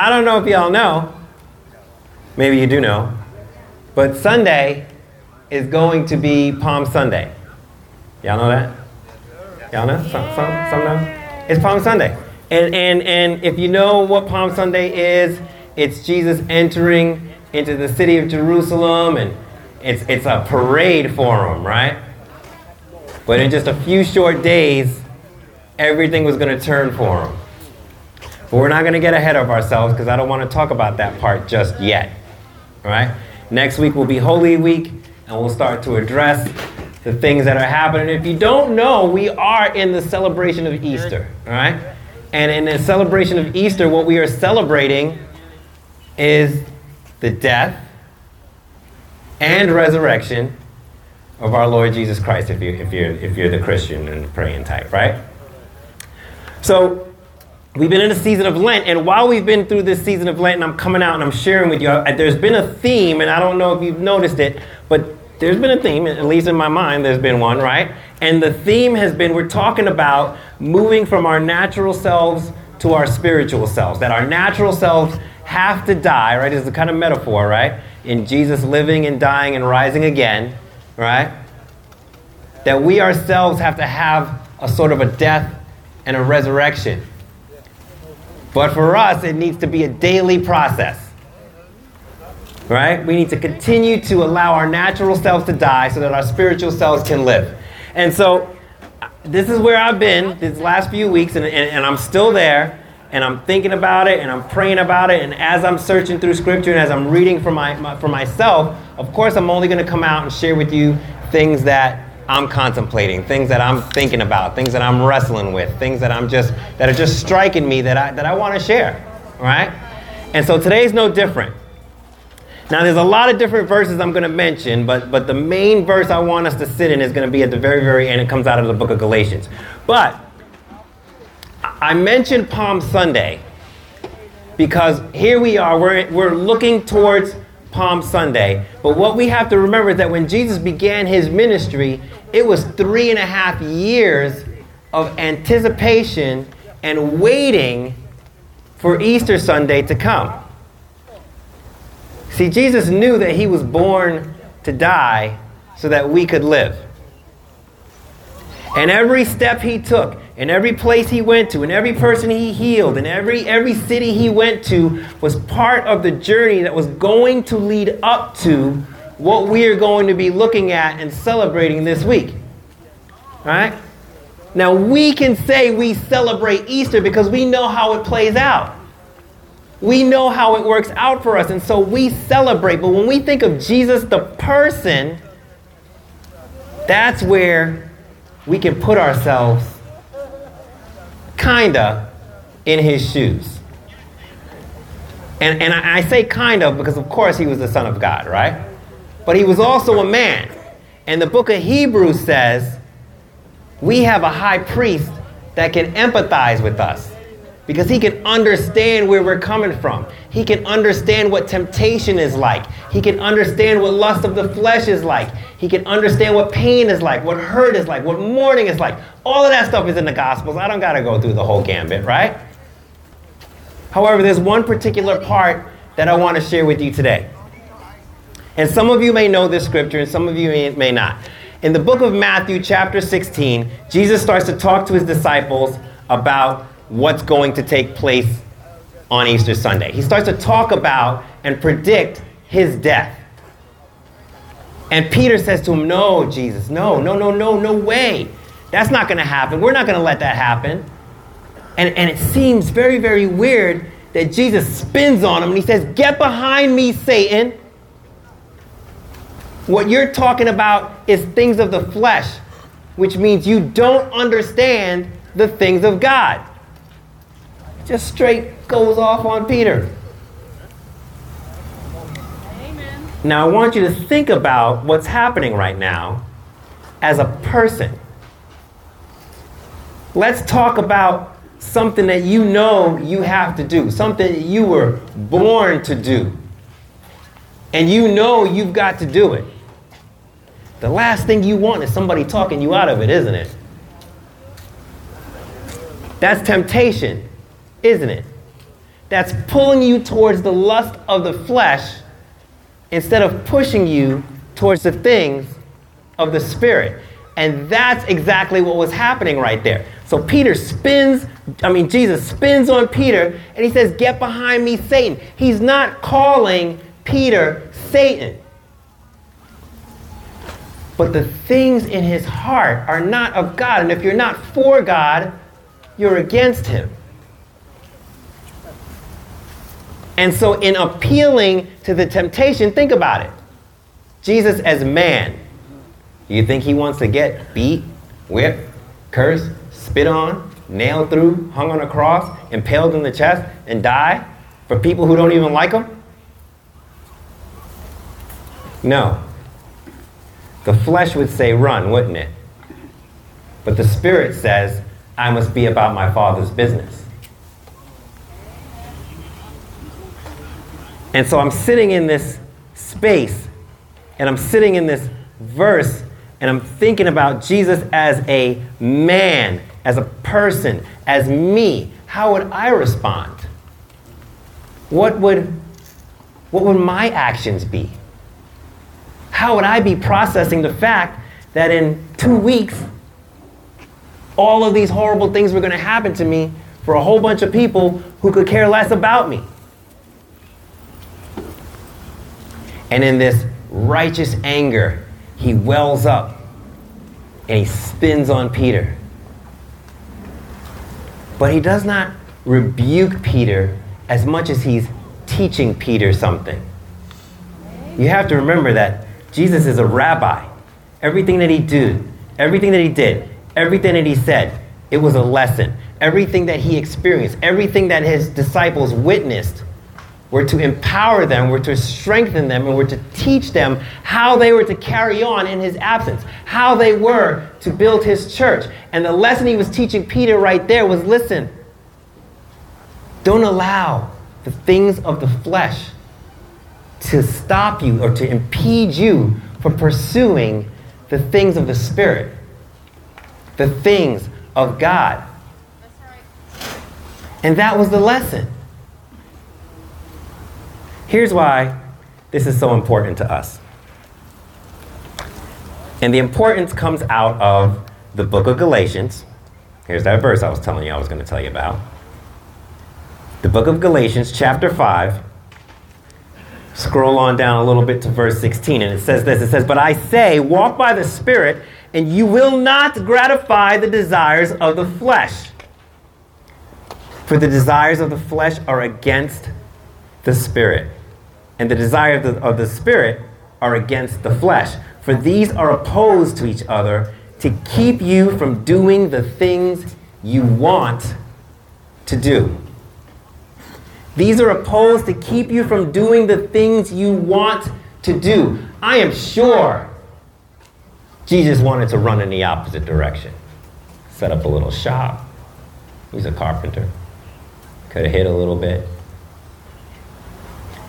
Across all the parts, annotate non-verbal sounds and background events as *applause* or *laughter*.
I don't know if y'all know. Maybe you do know. But Sunday is going to be Palm Sunday. Y'all know that? Y'all know? Some, some, some know? It's Palm Sunday. And, and, and if you know what Palm Sunday is, it's Jesus entering into the city of Jerusalem, and it's, it's a parade for him, right? But in just a few short days, everything was going to turn for him. But we're not going to get ahead of ourselves because I don't want to talk about that part just yet. All right? Next week will be Holy Week, and we'll start to address the things that are happening. If you don't know, we are in the celebration of Easter. All right? And in the celebration of Easter, what we are celebrating is the death and resurrection of our Lord Jesus Christ, if, you, if, you're, if you're the Christian and praying type, right? So, we've been in a season of Lent, and while we've been through this season of Lent, and I'm coming out and I'm sharing with you, there's been a theme, and I don't know if you've noticed it, but there's been a theme, at least in my mind, there's been one, right? And the theme has been we're talking about moving from our natural selves to our spiritual selves. That our natural selves have to die, right? Is the kind of metaphor, right? In Jesus living and dying and rising again, right? That we ourselves have to have a sort of a death and a resurrection. But for us, it needs to be a daily process. Right? We need to continue to allow our natural selves to die so that our spiritual selves can live. And so, this is where I've been these last few weeks, and, and, and I'm still there and I'm thinking about it and I'm praying about it and as I'm searching through scripture and as I'm reading for my, my for myself, of course I'm only going to come out and share with you things that I'm contemplating, things that I'm thinking about, things that I'm wrestling with, things that I'm just that are just striking me that I that I want to share, right? And so today's no different. Now there's a lot of different verses I'm going to mention, but but the main verse I want us to sit in is going to be at the very very end. It comes out of the book of Galatians. But I mentioned Palm Sunday because here we are, we're, we're looking towards Palm Sunday. But what we have to remember is that when Jesus began his ministry, it was three and a half years of anticipation and waiting for Easter Sunday to come. See, Jesus knew that he was born to die so that we could live. And every step he took, and every place he went to, and every person he healed, and every, every city he went to was part of the journey that was going to lead up to what we are going to be looking at and celebrating this week. Right? Now, we can say we celebrate Easter because we know how it plays out. We know how it works out for us, and so we celebrate. But when we think of Jesus, the person, that's where we can put ourselves kinda in his shoes. And, and I, I say kind of because, of course, he was the Son of God, right? But he was also a man. And the book of Hebrews says we have a high priest that can empathize with us because he can understand where we're coming from. He can understand what temptation is like. He can understand what lust of the flesh is like. He can understand what pain is like, what hurt is like, what mourning is like. All of that stuff is in the Gospels. I don't got to go through the whole gambit, right? However, there's one particular part that I want to share with you today. And some of you may know this scripture, and some of you may not. In the book of Matthew, chapter 16, Jesus starts to talk to his disciples about what's going to take place on Easter Sunday. He starts to talk about and predict his death. And Peter says to him, No, Jesus, no, no, no, no, no way. That's not going to happen. We're not going to let that happen. And, and it seems very, very weird that Jesus spins on him and he says, Get behind me, Satan. What you're talking about is things of the flesh, which means you don't understand the things of God just straight goes off on Peter. Amen. Now, I want you to think about what's happening right now as a person. Let's talk about something that you know you have to do, something you were born to do, and you know you've got to do it. The last thing you want is somebody talking you out of it, isn't it? That's temptation isn't it? that's pulling you towards the lust of the flesh instead of pushing you towards the things of the Spirit. And that's exactly what was happening right there. So Peter spins, I mean, Jesus spins on Peter and he says, Get behind me, Satan. He's not calling Peter Satan. But the things in his heart are not of God. And if you're not for God, you're against him. And so, in appealing to the temptation, think about it. Jesus, as man, you think he wants to get beat, whipped, cursed, spit on, nailed through, hung on a cross, impaled in the chest, and die for people who don't even like him? No. The flesh would say run, wouldn't it? But the spirit says, I must be about my father's business. And so I'm sitting in this space and I'm sitting in this verse and I'm thinking about Jesus as a man, as a person, as me. How would I respond? What would, what would my actions be? How would I be processing the fact that in two weeks, all of these horrible things were going to happen to me for a whole bunch of people who could care less about me? And in this righteous anger, he wells up and he spins on Peter. But he does not rebuke Peter as much as he's teaching Peter something. You have to remember that Jesus is a rabbi. Everything that he did, everything that he did, everything that he said, it was a lesson. Everything that he experienced, everything that his disciples witnessed were to empower them, were to strengthen them, and were to teach them how they were to carry on in his absence, how they were to build his church. And the lesson he was teaching Peter right there was listen, don't allow the things of the flesh to stop you or to impede you from pursuing the things of the Spirit, the things of God. And that was the lesson. Here's why this is so important to us. And the importance comes out of the book of Galatians. Here's that verse I was telling you I was going to tell you about. The book of Galatians, chapter 5. Scroll on down a little bit to verse 16, and it says this It says, But I say, walk by the Spirit, and you will not gratify the desires of the flesh. For the desires of the flesh are against the Spirit and the desire of the, of the Spirit are against the flesh. For these are opposed to each other to keep you from doing the things you want to do. These are opposed to keep you from doing the things you want to do. I am sure Jesus wanted to run in the opposite direction. Set up a little shop. He's a carpenter. Could have hit a little bit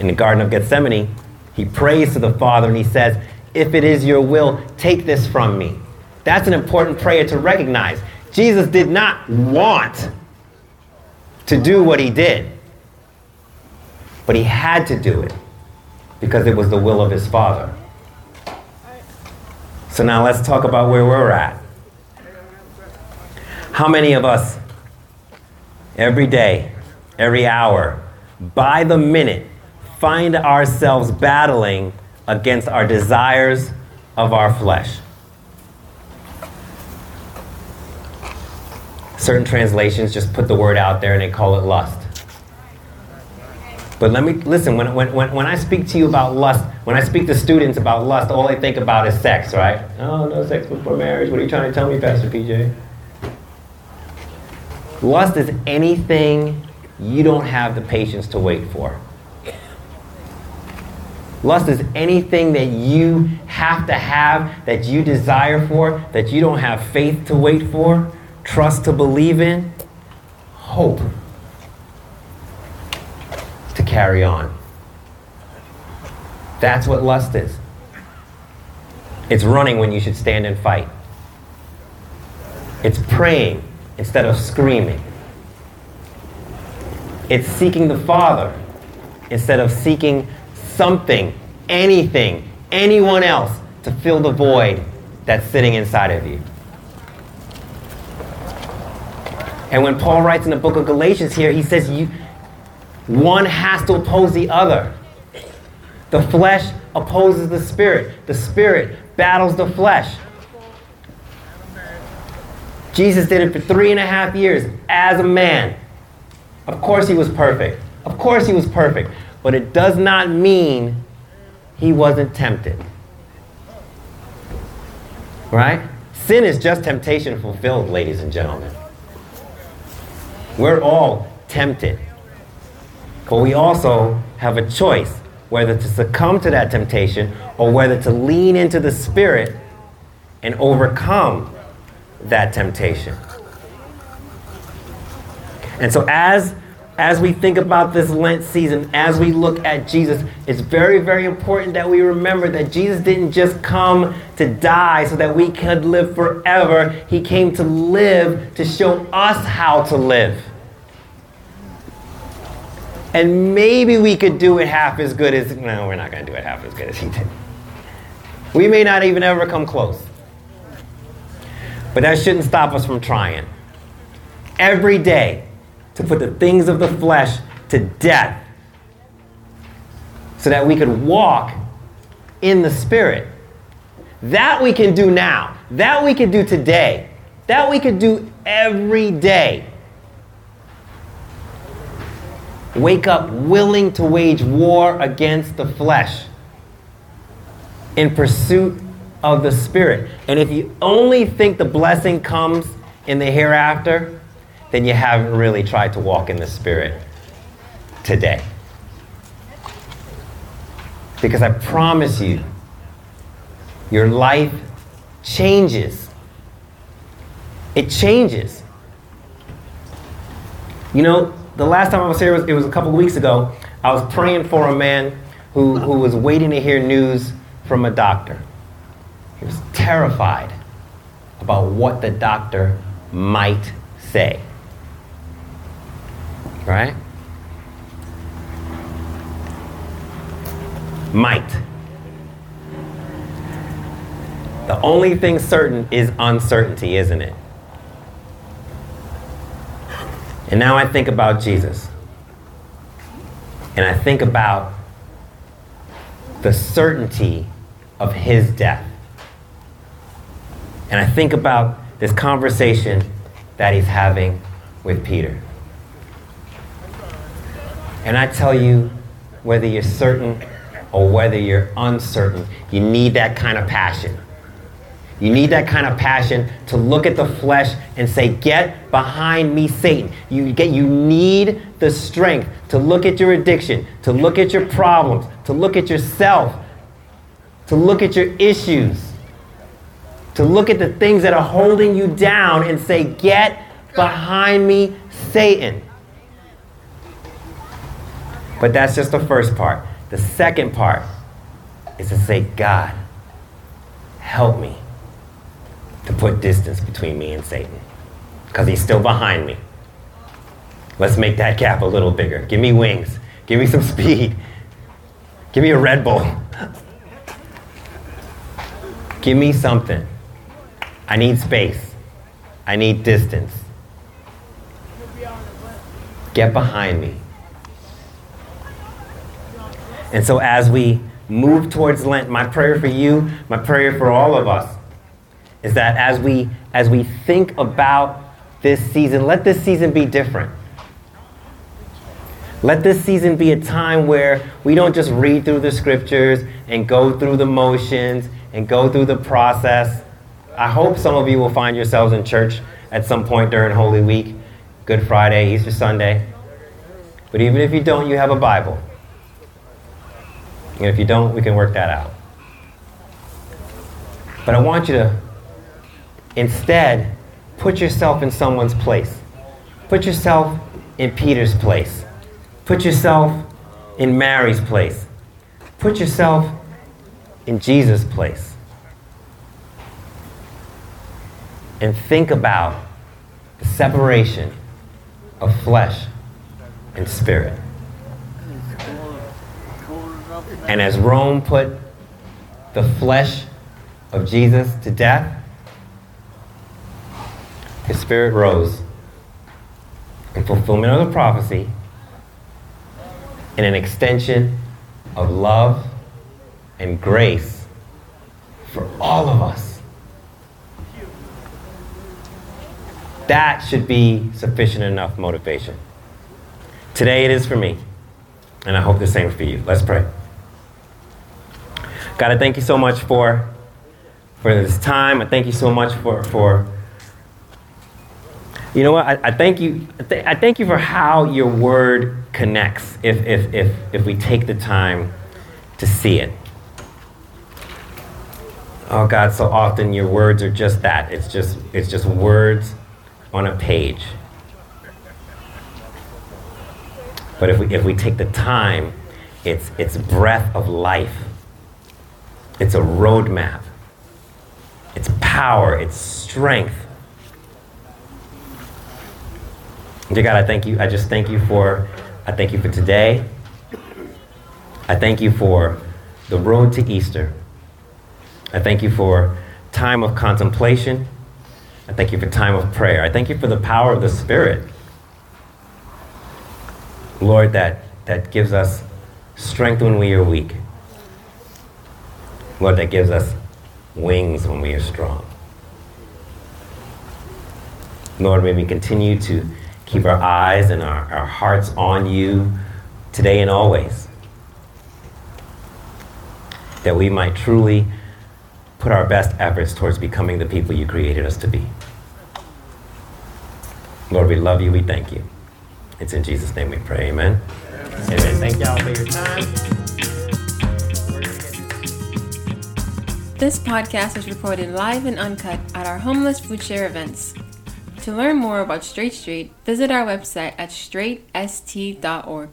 in the Garden of Gethsemane, he prays to the Father and he says, If it is your will, take this from me. That's an important prayer to recognize. Jesus did not want to do what he did, but he had to do it because it was the will of his Father. So now let's talk about where we're at. How many of us, every day, every hour, by the minute, find ourselves battling against our desires of our flesh. Certain translations just put the word out there and they call it lust. But let me listen, when, when, when, I speak to you about lust, when I speak to students about lust, all they think about is sex, right? Oh, no sex before marriage. What are you trying to tell me, Pastor PJ? Lust is anything you don't have the patience to wait for. Lust is anything that you have to have, that you desire for, that you don't have faith to wait for, trust to believe in, hope to carry on. That's what lust is. It's running when you should stand and fight. It's praying instead of screaming. It's seeking the Father instead of seeking something, anything, anyone else to fill the void that's sitting inside of you. And when Paul writes in the book of Galatians here, he says you, one has to oppose the other. The flesh opposes the spirit, the spirit battles the flesh. Jesus did it for three and a half years as a man. Of course, he was perfect. Of course, he was perfect. But it does not mean he wasn't tempted. Right? Sin is just temptation fulfilled, ladies and gentlemen. We're all tempted. But we also have a choice whether to succumb to that temptation or whether to lean into the Spirit and overcome that temptation. And so, as as we think about this Lent season, as we look at Jesus, it's very, very important that we remember that Jesus didn't just come to die so that we could live forever. He came to live to show us how to live. And maybe we could do it half as good as, no, we're not going to do it half as good as he did. We may not even ever come close. But that shouldn't stop us from trying. Every day, to put the things of the flesh to death so that we could walk in the Spirit. That we can do now. That we can do today. That we could do every day. Wake up willing to wage war against the flesh in pursuit of the Spirit. And if you only think the blessing comes in the hereafter, then you haven't really tried to walk in the Spirit today. Because I promise you, your life changes. It changes. You know, the last time I was here, was, it was a couple weeks ago. I was praying for a man who, who was waiting to hear news from a doctor. He was terrified about what the doctor might say right? Might. The only thing certain is uncertainty, isn't it? And now I think about Jesus. And I think about the certainty of his death. And I think about this conversation that he's having with Peter. And I tell you, whether you're certain or whether you're uncertain, you need that kind of passion. You need that kind of passion to look at the flesh and say, Get behind me, Satan. You, get, you need the strength to look at your addiction, to look at your problems, to look at yourself, to look at your issues, to look at the things that are holding you down and say, Get behind me, Satan. But that's just the first part. The second part is to say, God, help me to put distance between me and Satan because he's still behind me. Let's make that gap a little bigger. Give me wings. Give me some *laughs* speed. Give me a Red Bull. Give me something. I need space. I need distance. Get behind me. And so as we move towards Lent, my prayer for you, my prayer for all of us, is that as we as we think about this season, let this season be different. Let this season be a time where we don't just read through the scriptures and go through the motions and go through the process. I hope some of you will find yourselves in church at some point during Holy Week, Good Friday, Easter Sunday. But even if you don't, you have a Bible. And if you don't, we can work that out. But I want you to instead put yourself in someone's place. Put yourself in Peter's place. Put yourself in Mary's place. Put yourself in Jesus' place. And think about the separation of flesh and spirit. And as Rome put the flesh of Jesus to death, his spirit rose in fulfillment of the prophecy in an extension of love and grace for all of us. That should be sufficient enough motivation. Today it is for me, and I hope the same for you. Let's pray. God, I thank you so much for, for this time. I thank you so much for, for you know what? I, I thank you. I, th- I thank you for how your word connects if, if, if, if we take the time to see it. Oh God, so often your words are just that. It's just it's just words on a page. But if we if we take the time, it's it's breath of life. It's a roadmap. It's power, it's strength. Dear God, I thank you. I just thank you for I thank you for today. I thank you for the road to Easter. I thank you for time of contemplation. I thank you for time of prayer. I thank you for the power of the Spirit. Lord, that, that gives us strength when we are weak. Lord, that gives us wings when we are strong. Lord, may we continue to keep our eyes and our, our hearts on you today and always. That we might truly put our best efforts towards becoming the people you created us to be. Lord, we love you. We thank you. It's in Jesus' name we pray. Amen. Amen. Amen. Thank y'all for your time. This podcast was recorded live and uncut at our homeless food share events. To learn more about Straight Street, visit our website at straightst.org.